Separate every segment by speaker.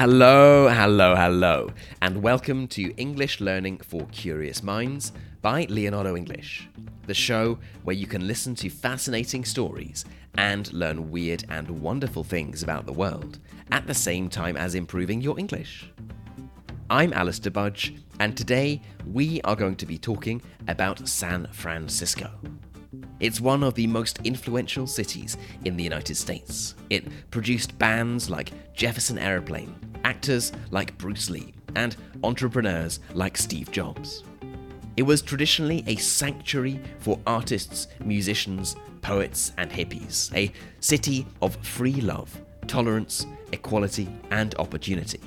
Speaker 1: Hello, hello, hello, and welcome to English Learning for Curious Minds by Leonardo English, the show where you can listen to fascinating stories and learn weird and wonderful things about the world at the same time as improving your English. I'm Alistair Budge, and today we are going to be talking about San Francisco. It's one of the most influential cities in the United States. It produced bands like Jefferson Airplane, actors like Bruce Lee, and entrepreneurs like Steve Jobs. It was traditionally a sanctuary for artists, musicians, poets, and hippies, a city of free love, tolerance, equality, and opportunity.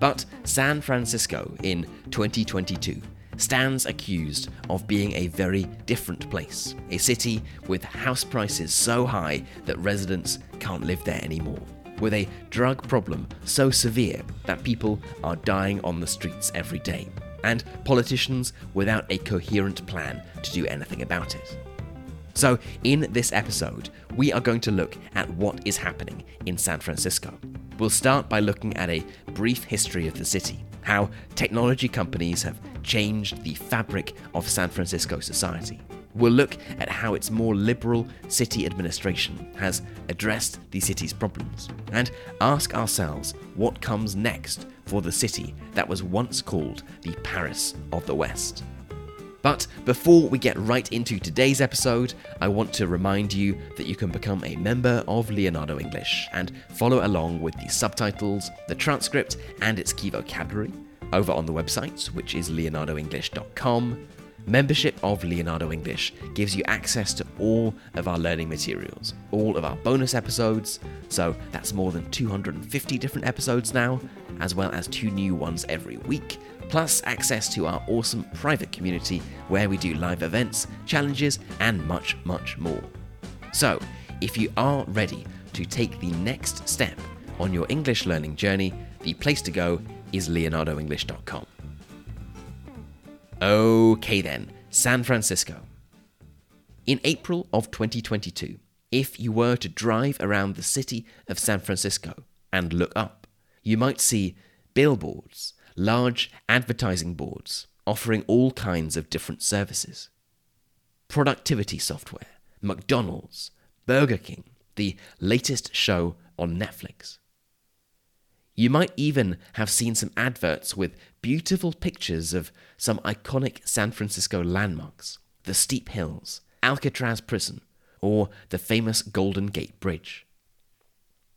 Speaker 1: But San Francisco in 2022 stands accused of being a very different place, a city with house prices so high that residents can't live there anymore, with a drug problem so severe that people are dying on the streets every day, and politicians without a coherent plan to do anything about it. So, in this episode, we are going to look at what is happening in San Francisco. We'll start by looking at a brief history of the city, how technology companies have changed the fabric of San Francisco society. We'll look at how its more liberal city administration has addressed the city's problems, and ask ourselves what comes next for the city that was once called the Paris of the West. But before we get right into today's episode, I want to remind you that you can become a member of Leonardo English and follow along with the subtitles, the transcript, and its key vocabulary over on the website, which is leonardoenglish.com. Membership of Leonardo English gives you access to all of our learning materials, all of our bonus episodes, so that's more than 250 different episodes now, as well as two new ones every week, plus access to our awesome private community where we do live events, challenges, and much, much more. So, if you are ready to take the next step on your English learning journey, the place to go is leonardoenglish.com. Okay then, San Francisco. In April of 2022, if you were to drive around the city of San Francisco and look up, you might see billboards, large advertising boards offering all kinds of different services. Productivity software, McDonald's, Burger King, the latest show on Netflix. You might even have seen some adverts with beautiful pictures of some iconic San Francisco landmarks the steep hills, Alcatraz Prison, or the famous Golden Gate Bridge.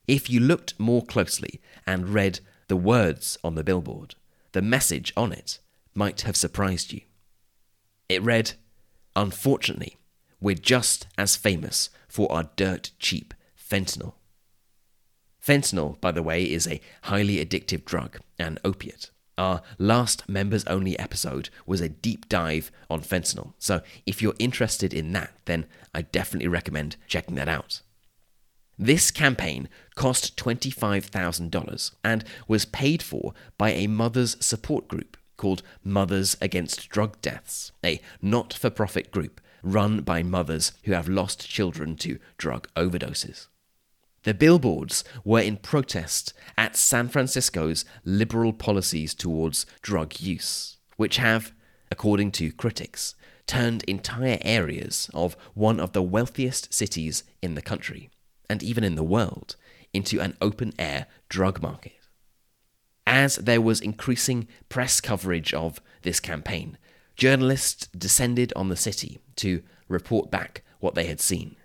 Speaker 1: If you looked more closely and read the words on the billboard, the message on it might have surprised you. It read, Unfortunately, we're just as famous for our dirt cheap fentanyl. Fentanyl, by the way, is a highly addictive drug, an opiate. Our last members only episode was a deep dive on fentanyl, so if you're interested in that, then I definitely recommend checking that out. This campaign cost $25,000 and was paid for by a mother's support group called Mothers Against Drug Deaths, a not for profit group run by mothers who have lost children to drug overdoses. The billboards were in protest at San Francisco's liberal policies towards drug use, which have, according to critics, turned entire areas of one of the wealthiest cities in the country, and even in the world, into an open air drug market. As there was increasing press coverage of this campaign, journalists descended on the city to report back what they had seen.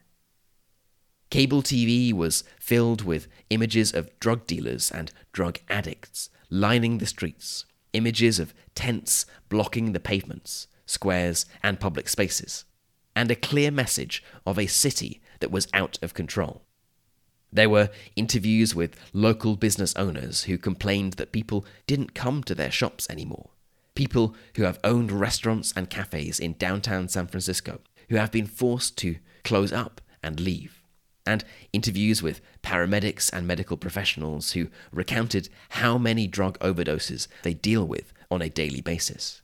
Speaker 1: Cable TV was filled with images of drug dealers and drug addicts lining the streets, images of tents blocking the pavements, squares, and public spaces, and a clear message of a city that was out of control. There were interviews with local business owners who complained that people didn't come to their shops anymore. People who have owned restaurants and cafes in downtown San Francisco who have been forced to close up and leave and interviews with paramedics and medical professionals who recounted how many drug overdoses they deal with on a daily basis.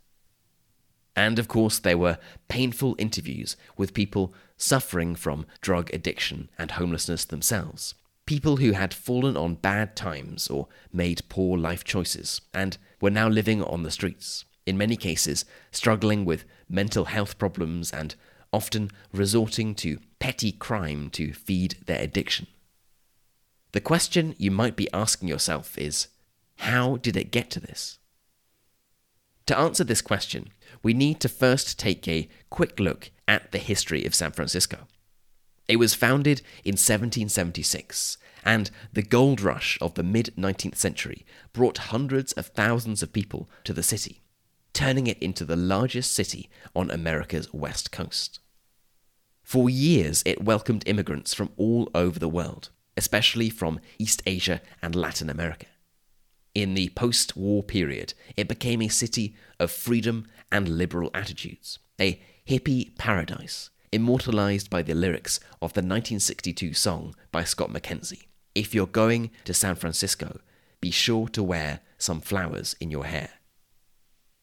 Speaker 1: And of course, there were painful interviews with people suffering from drug addiction and homelessness themselves. people who had fallen on bad times or made poor life choices and were now living on the streets, in many cases struggling with mental health problems and often resorting to petty crime to feed their addiction. The question you might be asking yourself is how did it get to this? To answer this question, we need to first take a quick look at the history of San Francisco. It was founded in 1776, and the gold rush of the mid 19th century brought hundreds of thousands of people to the city, turning it into the largest city on America's west coast. For years, it welcomed immigrants from all over the world, especially from East Asia and Latin America. In the post war period, it became a city of freedom and liberal attitudes, a hippie paradise immortalized by the lyrics of the 1962 song by Scott McKenzie If you're going to San Francisco, be sure to wear some flowers in your hair.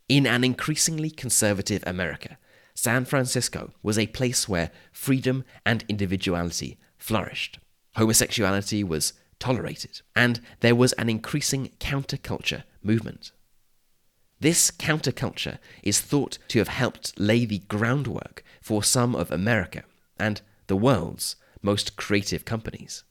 Speaker 1: In an increasingly conservative America, San Francisco was a place where freedom and individuality flourished. Homosexuality was tolerated, and there was an increasing counterculture movement. This counterculture is thought to have helped lay the groundwork for some of America and the world's most creative companies.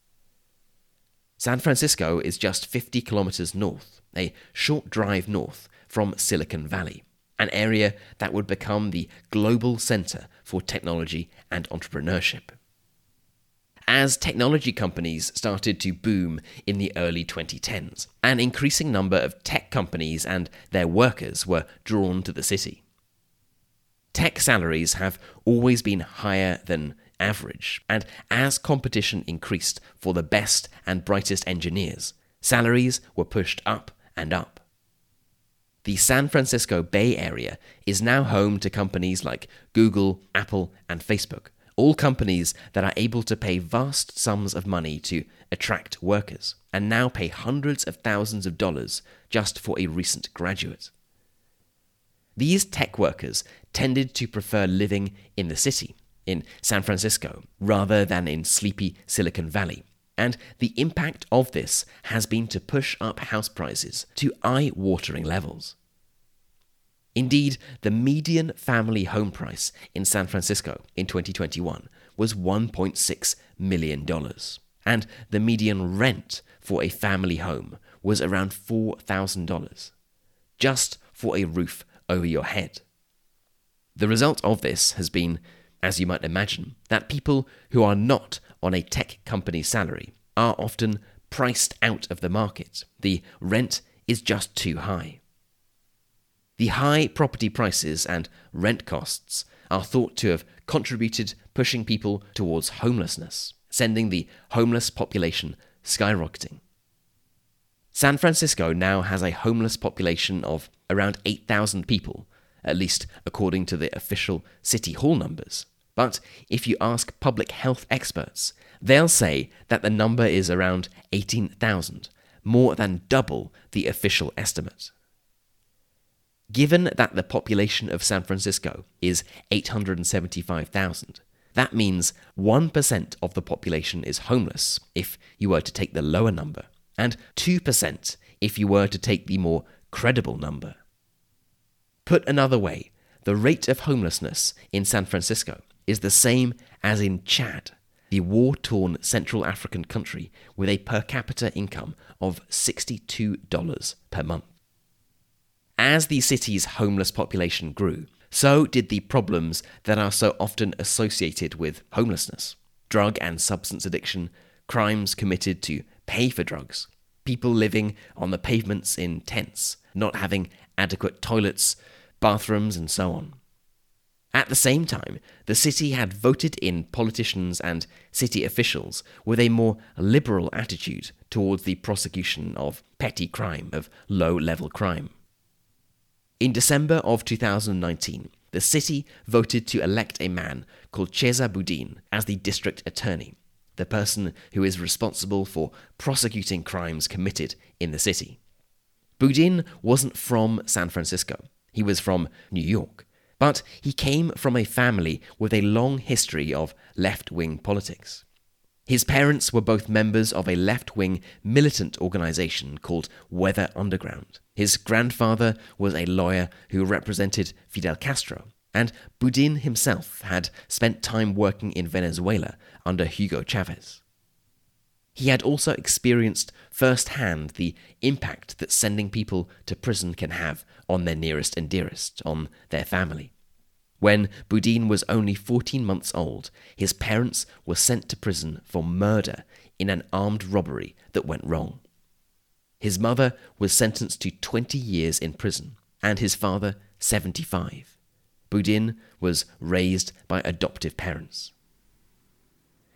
Speaker 1: San Francisco is just 50 kilometers north, a short drive north from Silicon Valley, an area that would become the global center for technology and entrepreneurship as technology companies started to boom in the early 2010s. An increasing number of tech companies and their workers were drawn to the city. Tech salaries have always been higher than average, and as competition increased for the best and brightest engineers, salaries were pushed up and up. The San Francisco Bay Area is now home to companies like Google, Apple, and Facebook, all companies that are able to pay vast sums of money to attract workers, and now pay hundreds of thousands of dollars just for a recent graduate. These tech workers tended to prefer living in the city, in San Francisco, rather than in sleepy Silicon Valley. And the impact of this has been to push up house prices to eye watering levels. Indeed, the median family home price in San Francisco in 2021 was $1.6 million, and the median rent for a family home was around $4,000, just for a roof over your head. The result of this has been, as you might imagine, that people who are not on a tech company salary are often priced out of the market. The rent is just too high. The high property prices and rent costs are thought to have contributed pushing people towards homelessness, sending the homeless population skyrocketing. San Francisco now has a homeless population of around 8,000 people, at least according to the official City Hall numbers. But if you ask public health experts, they'll say that the number is around 18,000, more than double the official estimate. Given that the population of San Francisco is 875,000, that means 1% of the population is homeless if you were to take the lower number, and 2% if you were to take the more credible number. Put another way, the rate of homelessness in San Francisco is the same as in Chad, the war torn Central African country with a per capita income of $62 per month. As the city's homeless population grew, so did the problems that are so often associated with homelessness drug and substance addiction, crimes committed to pay for drugs, people living on the pavements in tents, not having adequate toilets, bathrooms, and so on. At the same time, the city had voted in politicians and city officials with a more liberal attitude towards the prosecution of petty crime, of low level crime. In December of 2019, the city voted to elect a man called Chesa Boudin as the district attorney, the person who is responsible for prosecuting crimes committed in the city. Boudin wasn't from San Francisco, he was from New York, but he came from a family with a long history of left wing politics. His parents were both members of a left wing militant organization called Weather Underground. His grandfather was a lawyer who represented Fidel Castro, and Boudin himself had spent time working in Venezuela under Hugo Chavez. He had also experienced firsthand the impact that sending people to prison can have on their nearest and dearest, on their family. When Boudin was only 14 months old, his parents were sent to prison for murder in an armed robbery that went wrong. His mother was sentenced to 20 years in prison, and his father 75. Boudin was raised by adoptive parents.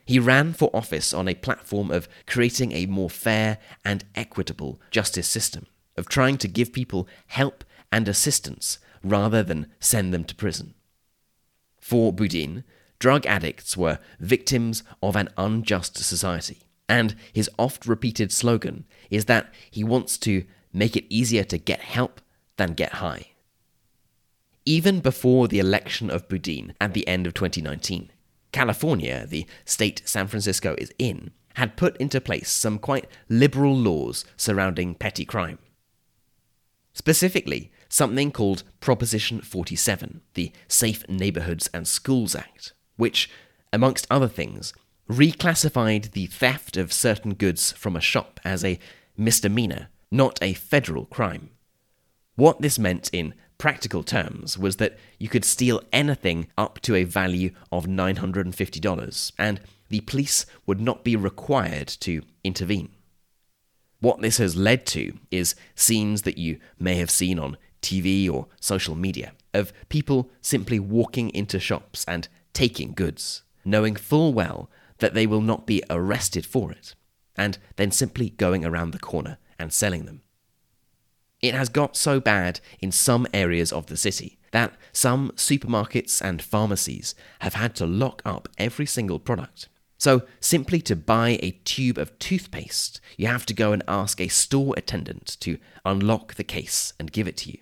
Speaker 1: He ran for office on a platform of creating a more fair and equitable justice system, of trying to give people help and assistance rather than send them to prison. For Boudin, drug addicts were victims of an unjust society, and his oft repeated slogan is that he wants to make it easier to get help than get high. Even before the election of Boudin at the end of 2019, California, the state San Francisco is in, had put into place some quite liberal laws surrounding petty crime. Specifically, something called Proposition 47, the Safe Neighborhoods and Schools Act, which, amongst other things, reclassified the theft of certain goods from a shop as a misdemeanor, not a federal crime. What this meant in practical terms was that you could steal anything up to a value of $950, and the police would not be required to intervene. What this has led to is scenes that you may have seen on TV or social media of people simply walking into shops and taking goods, knowing full well that they will not be arrested for it, and then simply going around the corner and selling them. It has got so bad in some areas of the city that some supermarkets and pharmacies have had to lock up every single product. So, simply to buy a tube of toothpaste, you have to go and ask a store attendant to unlock the case and give it to you.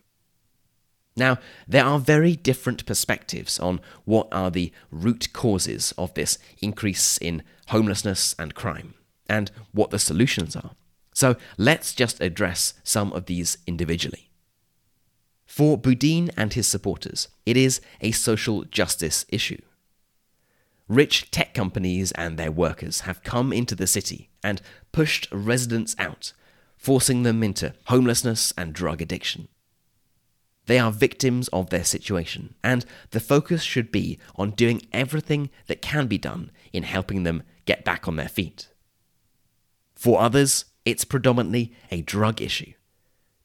Speaker 1: Now, there are very different perspectives on what are the root causes of this increase in homelessness and crime, and what the solutions are. So let's just address some of these individually. For Boudin and his supporters, it is a social justice issue. Rich tech companies and their workers have come into the city and pushed residents out, forcing them into homelessness and drug addiction. They are victims of their situation, and the focus should be on doing everything that can be done in helping them get back on their feet. For others, it's predominantly a drug issue.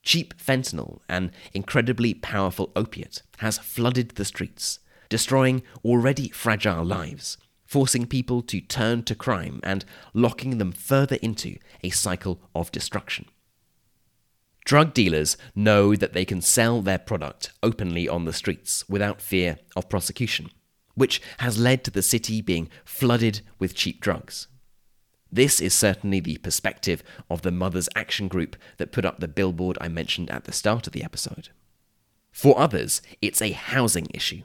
Speaker 1: Cheap fentanyl, an incredibly powerful opiate, has flooded the streets, destroying already fragile lives, forcing people to turn to crime and locking them further into a cycle of destruction. Drug dealers know that they can sell their product openly on the streets without fear of prosecution, which has led to the city being flooded with cheap drugs. This is certainly the perspective of the Mothers Action Group that put up the billboard I mentioned at the start of the episode. For others, it's a housing issue.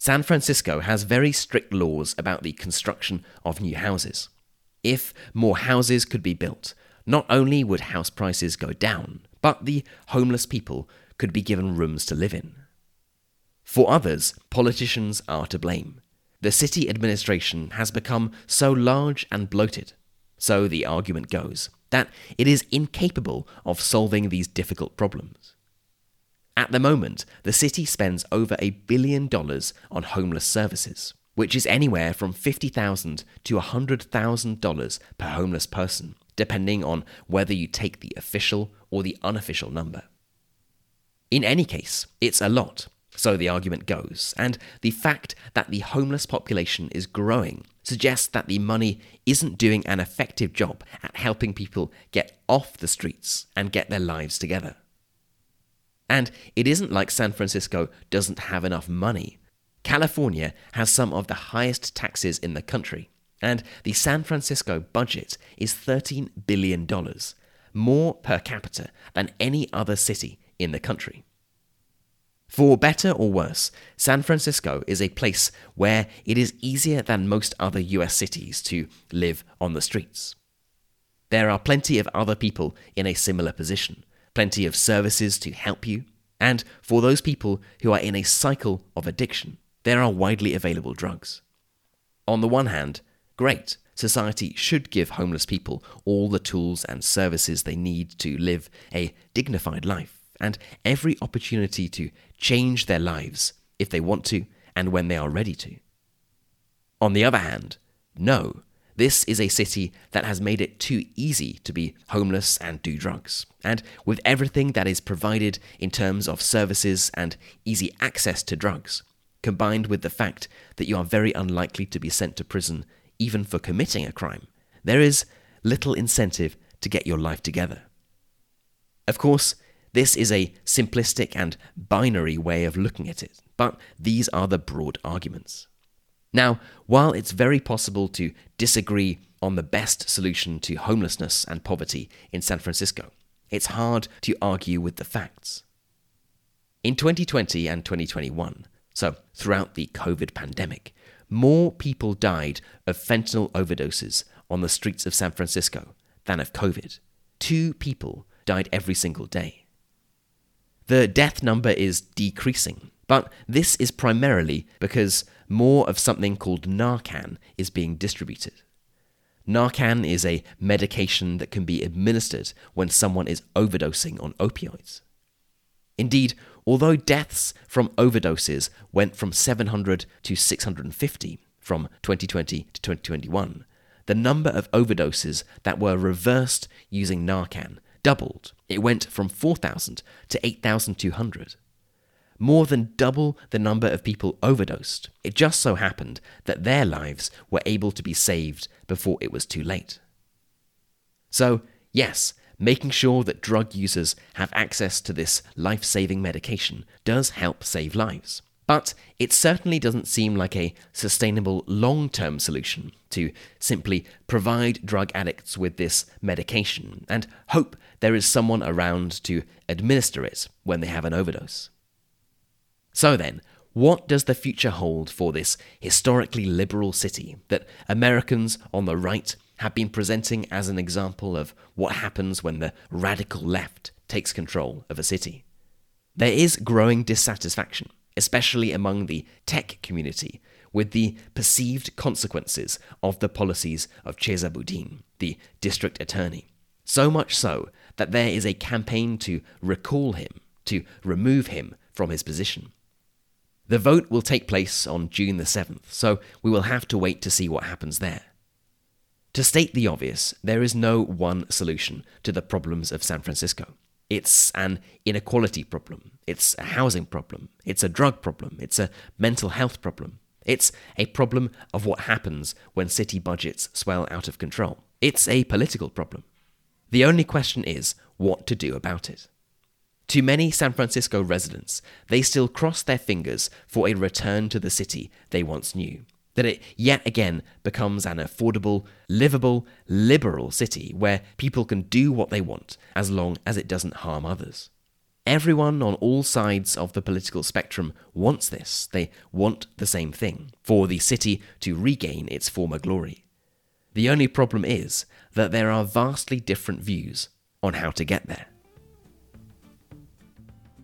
Speaker 1: San Francisco has very strict laws about the construction of new houses. If more houses could be built, not only would house prices go down, but the homeless people could be given rooms to live in. For others, politicians are to blame. The city administration has become so large and bloated, so the argument goes, that it is incapable of solving these difficult problems. At the moment, the city spends over a billion dollars on homeless services, which is anywhere from 50,000 to $100,000 per homeless person, depending on whether you take the official or the unofficial number. In any case, it's a lot, so the argument goes, and the fact that the homeless population is growing suggests that the money isn't doing an effective job at helping people get off the streets and get their lives together. And it isn't like San Francisco doesn't have enough money. California has some of the highest taxes in the country, and the San Francisco budget is $13 billion, more per capita than any other city in the country. For better or worse, San Francisco is a place where it is easier than most other US cities to live on the streets. There are plenty of other people in a similar position, plenty of services to help you, and for those people who are in a cycle of addiction, there are widely available drugs. On the one hand, great, society should give homeless people all the tools and services they need to live a dignified life and every opportunity to change their lives if they want to and when they are ready to. On the other hand, no, this is a city that has made it too easy to be homeless and do drugs. And with everything that is provided in terms of services and easy access to drugs, combined with the fact that you are very unlikely to be sent to prison even for committing a crime, there is little incentive to get your life together. Of course, this is a simplistic and binary way of looking at it, but these are the broad arguments. Now, while it's very possible to disagree on the best solution to homelessness and poverty in San Francisco, it's hard to argue with the facts. In 2020 and 2021, so throughout the COVID pandemic, more people died of fentanyl overdoses on the streets of San Francisco than of COVID. Two people died every single day. The death number is decreasing, but this is primarily because more of something called Narcan is being distributed. Narcan is a medication that can be administered when someone is overdosing on opioids. Indeed, although deaths from overdoses went from 700 to 650 from 2020 to 2021, the number of overdoses that were reversed using Narcan doubled. It went from 4,000 to 8,200. More than double the number of people overdosed. It just so happened that their lives were able to be saved before it was too late. So, yes, making sure that drug users have access to this life saving medication does help save lives. But it certainly doesn't seem like a sustainable long term solution to simply provide drug addicts with this medication and hope there is someone around to administer it when they have an overdose. So then, what does the future hold for this historically liberal city that Americans on the right have been presenting as an example of what happens when the radical left takes control of a city? There is growing dissatisfaction especially among the tech community, with the perceived consequences of the policies of Chesa Boudin, the district attorney. So much so that there is a campaign to recall him, to remove him from his position. The vote will take place on June the 7th, so we will have to wait to see what happens there. To state the obvious, there is no one solution to the problems of San Francisco. It's an inequality problem. It's a housing problem. It's a drug problem. It's a mental health problem. It's a problem of what happens when city budgets swell out of control. It's a political problem. The only question is what to do about it. To many San Francisco residents, they still cross their fingers for a return to the city they once knew that it yet again becomes an affordable, livable, liberal city where people can do what they want as long as it doesn't harm others. Everyone on all sides of the political spectrum wants this. They want the same thing for the city to regain its former glory. The only problem is that there are vastly different views on how to get there.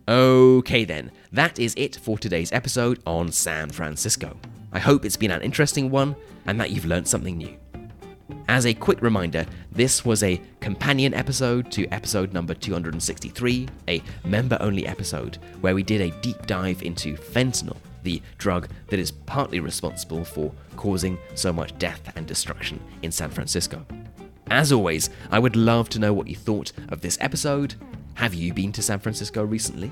Speaker 1: Okay, then, that is it for today's episode on San Francisco. I hope it's been an interesting one and that you've learned something new. As a quick reminder, this was a companion episode to episode number 263, a member only episode where we did a deep dive into fentanyl, the drug that is partly responsible for causing so much death and destruction in San Francisco. As always, I would love to know what you thought of this episode. Have you been to San Francisco recently?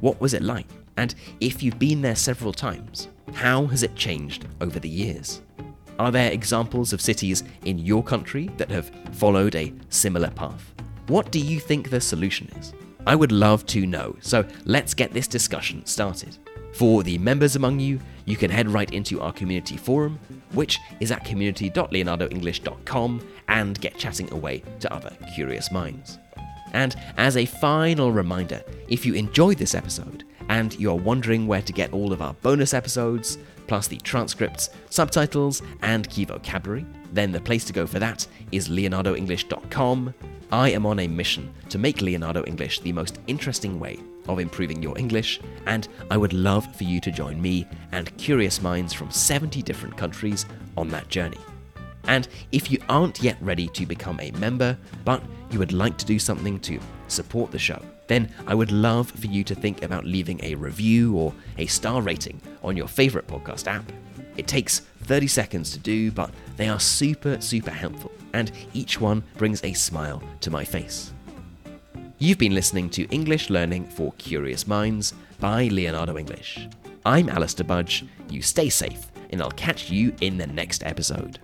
Speaker 1: What was it like? And if you've been there several times, how has it changed over the years? Are there examples of cities in your country that have followed a similar path? What do you think the solution is? I would love to know, so let's get this discussion started. For the members among you, you can head right into our community forum, which is at community.leonardoenglish.com, and get chatting away to other curious minds. And as a final reminder, if you enjoyed this episode and you're wondering where to get all of our bonus episodes, plus the transcripts, subtitles, and key vocabulary, then the place to go for that is leonardoenglish.com. I am on a mission to make Leonardo English the most interesting way of improving your English, and I would love for you to join me and curious minds from 70 different countries on that journey. And if you aren't yet ready to become a member, but you would like to do something to support the show, then I would love for you to think about leaving a review or a star rating on your favorite podcast app. It takes 30 seconds to do, but they are super, super helpful, and each one brings a smile to my face. You've been listening to English Learning for Curious Minds by Leonardo English. I'm Alistair Budge. You stay safe, and I'll catch you in the next episode.